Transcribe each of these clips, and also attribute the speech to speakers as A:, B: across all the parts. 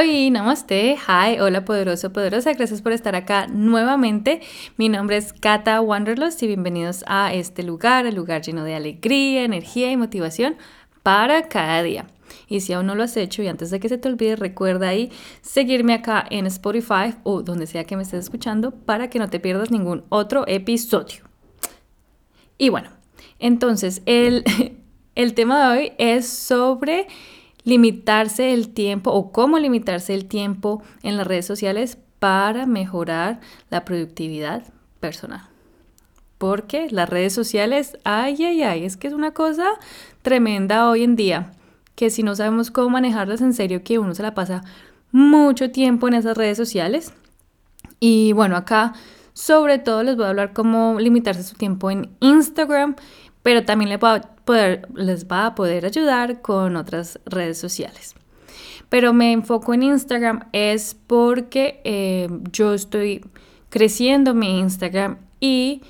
A: Hoy, namaste, hi, hola poderoso, poderosa, gracias por estar acá nuevamente. Mi nombre es Kata Wanderlust y bienvenidos a este lugar, el lugar lleno de alegría, energía y motivación para cada día. Y si aún no lo has hecho y antes de que se te olvide, recuerda ahí seguirme acá en Spotify o donde sea que me estés escuchando para que no te pierdas ningún otro episodio. Y bueno, entonces el, el tema de hoy es sobre limitarse el tiempo o cómo limitarse el tiempo en las redes sociales para mejorar la productividad personal. Porque las redes sociales, ay, ay, ay, es que es una cosa tremenda hoy en día, que si no sabemos cómo manejarlas en serio, que uno se la pasa mucho tiempo en esas redes sociales. Y bueno, acá sobre todo les voy a hablar cómo limitarse su tiempo en Instagram, pero también les va a poder, ayudar con otras redes sociales. Pero me enfoco en Instagram es porque eh, yo estoy creciendo mi Instagram y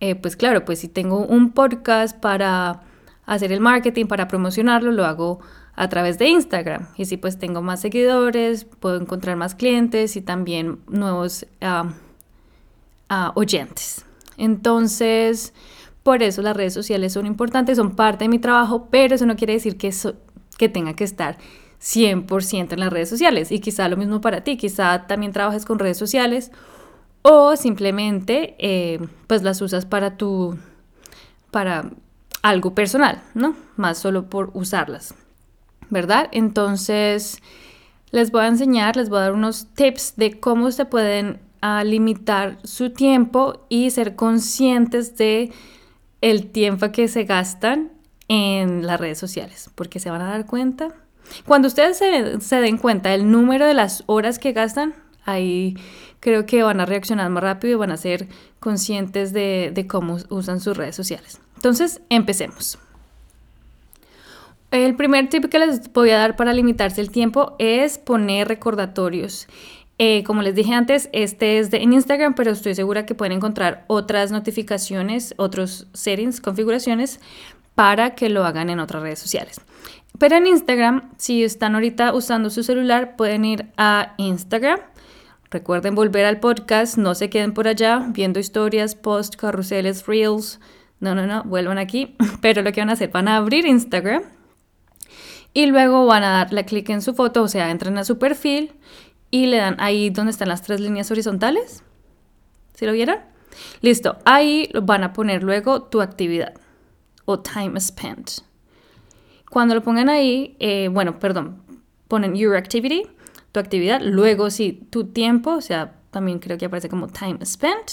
A: eh, pues claro, pues si tengo un podcast para hacer el marketing, para promocionarlo, lo hago a través de Instagram. Y si pues tengo más seguidores, puedo encontrar más clientes y también nuevos ah, ah, oyentes. Entonces, por eso las redes sociales son importantes, son parte de mi trabajo, pero eso no quiere decir que, eso, que tenga que estar 100% en las redes sociales. Y quizá lo mismo para ti, quizá también trabajes con redes sociales o simplemente eh, pues las usas para tu, para algo personal, ¿no? Más solo por usarlas, ¿verdad? Entonces, les voy a enseñar, les voy a dar unos tips de cómo se pueden ah, limitar su tiempo y ser conscientes de el tiempo que se gastan en las redes sociales, porque se van a dar cuenta. Cuando ustedes se, den cuenta del número de las horas que gastan, ahí creo que van a reaccionar más rápido y van a ser conscientes de, de cómo usan sus redes sociales. Entonces, empecemos. El primer tip que les voy a dar para limitarse el tiempo es poner recordatorios. Eh, como les dije antes, este es de, en Instagram, pero estoy segura que pueden encontrar otras notificaciones, otros settings, configuraciones para que lo hagan en otras redes sociales. Pero en Instagram, si están ahorita usando su celular, pueden ir a Instagram. Recuerden volver al podcast, no se queden por allá viendo historias, posts, carruseles, reels. No, no, no, vuelvan aquí. Pero lo que van a hacer, van a abrir Instagram y luego van a darle clic en su foto, o sea, entran a su perfil y le dan ahí donde están las tres líneas horizontales. ¿Sí lo vieron? Listo, ahí van a poner luego tu actividad o time spent. Cuando lo pongan ahí, eh, bueno, perdón, ponen your activity, tu actividad, luego sí, tu tiempo, o sea, también creo que aparece como time spent,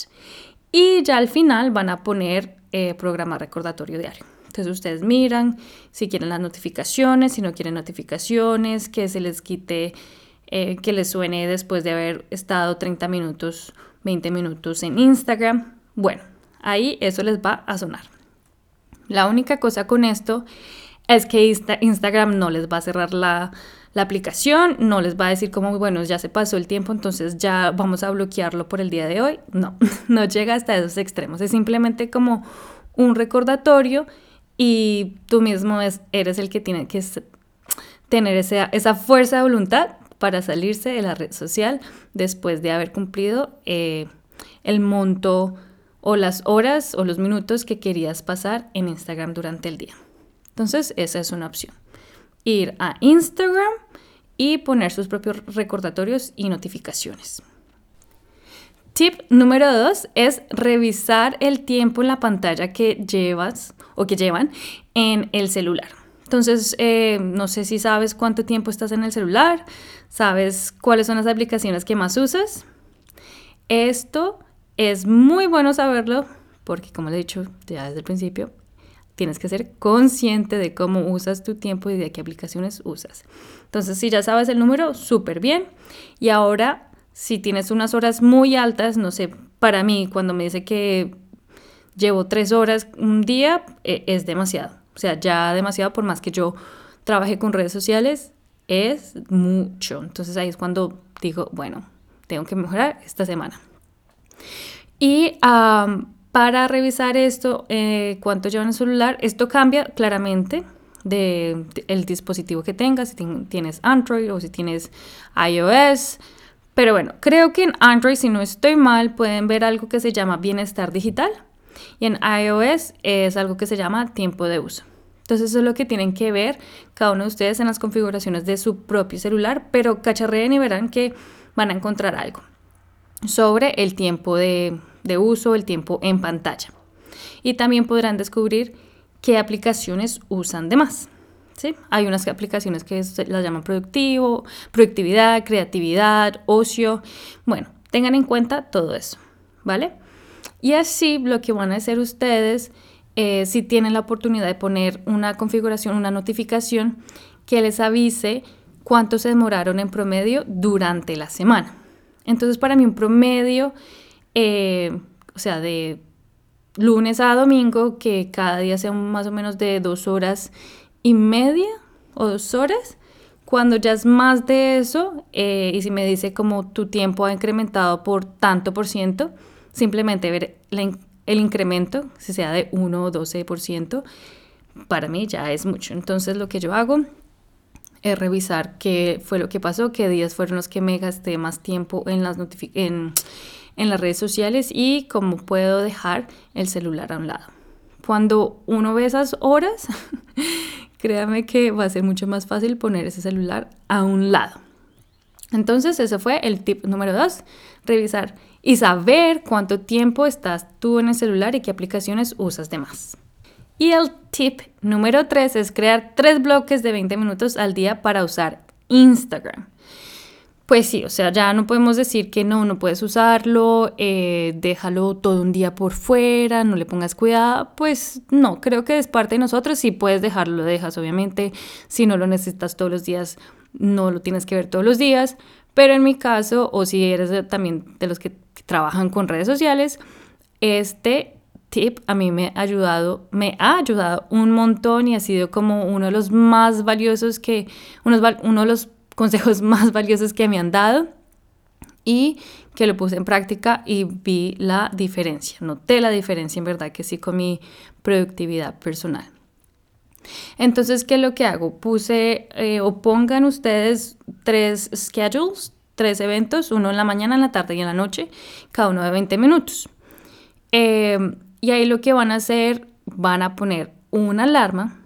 A: y ya al final van a poner eh, programa recordatorio diario. Entonces ustedes miran si quieren las notificaciones, si no quieren notificaciones, que se les quite eh, que les suene después de haber estado 30 minutos, 20 minutos en Instagram. Bueno, ahí eso les va a sonar. La única cosa con esto es que Instagram no les va a cerrar la, la aplicación, no les va a decir como, bueno, ya se pasó el tiempo, entonces ya vamos a bloquearlo por el día de hoy. No, no llega hasta esos extremos. Es simplemente como un recordatorio y tú mismo es, eres el que tiene que tener esa, esa fuerza de voluntad para salirse de la red social después de haber cumplido eh, el monto o las horas o los minutos que querías pasar en Instagram durante el día. Entonces, esa es una opción. Ir a Instagram y poner sus propios recordatorios y notificaciones. Tip número dos es revisar el tiempo en la pantalla que llevas o que llevan en el celular. Entonces, eh, no sé si sabes cuánto tiempo estás en el celular, sabes cuáles son las aplicaciones que más usas. Esto es muy bueno saberlo porque, como le he dicho ya desde el principio, tienes que ser consciente de cómo usas tu tiempo y de qué aplicaciones usas. Entonces, si ya sabes el número, súper bien. Y ahora, si tienes unas horas muy altas, no sé, para mí, cuando me dice que llevo tres horas un día, eh, es demasiado. O sea, ya demasiado por más que yo trabaje con redes sociales, es mucho. Entonces ahí es cuando digo, bueno, tengo que mejorar esta semana. Y para revisar esto, eh, cuánto lleva el celular, esto cambia claramente. de, el dispositivo que tengas, si tienes Android o si tienes iOS. Pero bueno, creo que en Android, si no estoy mal, pueden ver algo que se llama bienestar digital y en iOS es algo que se llama tiempo de uso. Entonces eso es lo que tienen que ver cada uno de ustedes en las configuraciones de su propio celular, pero cacharreen y verán que van a encontrar algo sobre el tiempo de, de uso, el tiempo en pantalla. Y también podrán descubrir qué aplicaciones usan de más. ¿sí? Hay unas aplicaciones que las llaman productivo, productividad, creatividad, ocio. Bueno, tengan en cuenta todo eso, ¿vale? Y así lo que van a hacer ustedes, eh, si tienen la oportunidad de poner una configuración, una notificación que les avise cuánto se demoraron en promedio durante la semana. Entonces, para mí un promedio, eh, o sea, de lunes a domingo, que cada día sea más o menos de dos horas y media o dos horas. Cuando ya es más de eso, eh, y si me dice como tu tiempo ha incrementado por tanto por ciento, simplemente ver el incremento, si sea de 1 o 12%, para mí ya es mucho. Entonces lo que yo hago es revisar qué fue lo que pasó, qué días fueron los que me gasté más tiempo en las en las redes sociales y cómo puedo dejar el celular a un lado. Cuando uno ve esas horas, créame que va a ser mucho más fácil poner ese celular a un lado. Entonces, ese fue el tip número dos, revisar y saber cuánto tiempo estás tú en el celular y qué aplicaciones usas de más. Y el tip número tres es crear tres bloques de 20 minutos al día para usar Instagram. Pues sí, o sea, ya no podemos decir que no, no puedes usarlo, eh, déjalo todo un día por fuera, no le pongas cuidado, pues no, creo que es parte de nosotros, si puedes dejarlo, lo dejas, obviamente, si no lo necesitas todos los días, no lo tienes que ver todos los días, pero en mi caso, o si eres también de los que trabajan con redes sociales, este tip a mí me ha ayudado, me ha ayudado un montón y ha sido como uno de los más valiosos que, uno de los consejos más valiosos que me han dado y que lo puse en práctica y vi la diferencia, noté la diferencia en verdad que sí con mi productividad personal. Entonces, ¿qué es lo que hago? Puse eh, o pongan ustedes tres schedules, tres eventos, uno en la mañana, en la tarde y en la noche, cada uno de 20 minutos. Em, y ahí lo que van a hacer, van a poner una alarma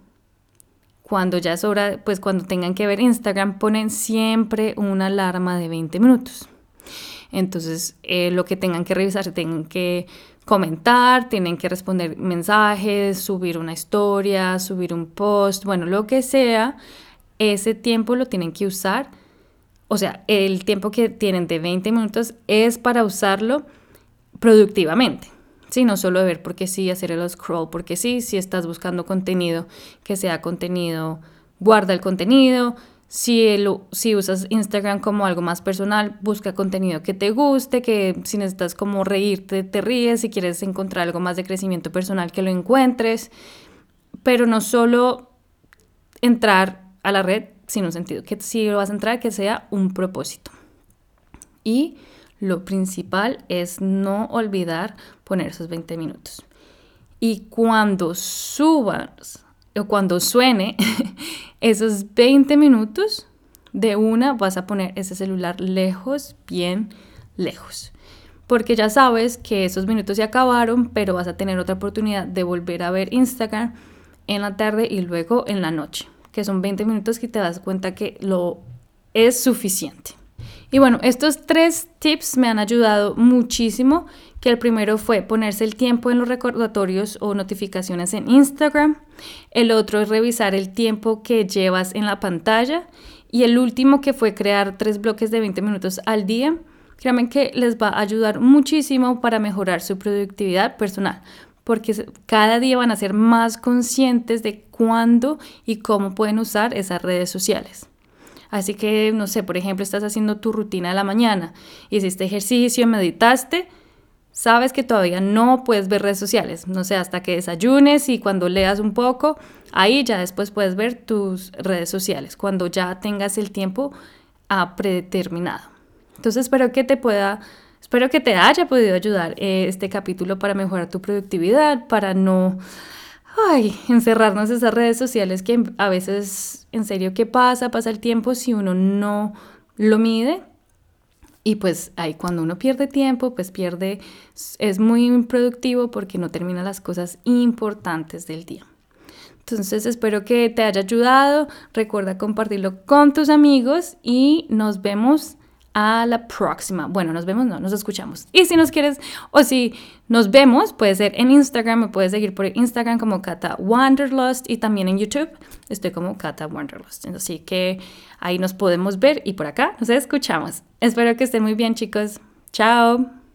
A: cuando ya es hora, pues cuando tengan que ver Instagram, ponen siempre una alarma de 20 minutos. Entonces, eh, lo que tengan que revisar, tienen que comentar, tienen que responder mensajes, subir una historia, subir un post, bueno, lo que sea, ese tiempo lo tienen que usar. O sea, el tiempo que tienen de 20 minutos es para usarlo productivamente. Sí, no solo ver porque sí, hacer el scroll porque sí, si estás buscando contenido que sea contenido, guarda el contenido. Si, si usas Instagram como algo más personal, busca contenido que te guste, que si necesitas como reírte, te ríes, si quieres encontrar algo más de crecimiento personal, que lo encuentres. Pero no solo entrar a la red sin un sentido, que si lo vas a entrar, que sea un propósito. Y lo principal es no olvidar poner esos 20 minutos. Y cuando subas o cuando suene esos 20 minutos, de una vas a poner ese celular lejos, bien lejos. Porque ya sabes que esos minutos se acabaron, pero vas a tener otra oportunidad de volver a ver Instagram en la tarde y luego en la noche, que son 20 minutos que te das cuenta que lo es suficiente. Y bueno, estos tres tips me han ayudado muchísimo, que el primero fue ponerse el tiempo en los recordatorios o notificaciones en Instagram, el otro es revisar el tiempo que llevas en la pantalla y el último que fue crear tres bloques de 20 minutos al día. Créanme que les va a ayudar muchísimo para mejorar su productividad personal, porque cada día van a ser más conscientes de cuándo y cómo pueden usar esas redes sociales. Así que, no sé, por ejemplo, estás haciendo tu rutina de la mañana, hiciste ejercicio, meditaste, sabes que todavía no puedes ver redes sociales, no sé, hasta que desayunes y cuando leas un poco, ahí ya después puedes ver tus redes sociales, cuando ya tengas el tiempo predeterminado. Entonces espero que te pueda, espero que te haya podido ayudar eh, este capítulo para mejorar tu productividad, para no ay, encerrarnos en esas redes sociales que a veces, en serio, ¿qué pasa? Pasa el tiempo si uno no lo mide. Y pues ahí cuando uno pierde tiempo, pues pierde, es muy improductivo porque no termina las cosas importantes del día. Entonces espero que te haya ayudado. Recuerda compartirlo con tus amigos y nos vemos a la próxima. Bueno, nos vemos, no, nos escuchamos. Y si nos quieres, o si nos vemos, puede ser en Instagram, me puedes seguir por Instagram como Kata Wanderlust y también en YouTube estoy como Kata Wanderlust. Así que ahí nos podemos ver y por acá nos escuchamos. Espero que estén muy bien, chicos. Chao.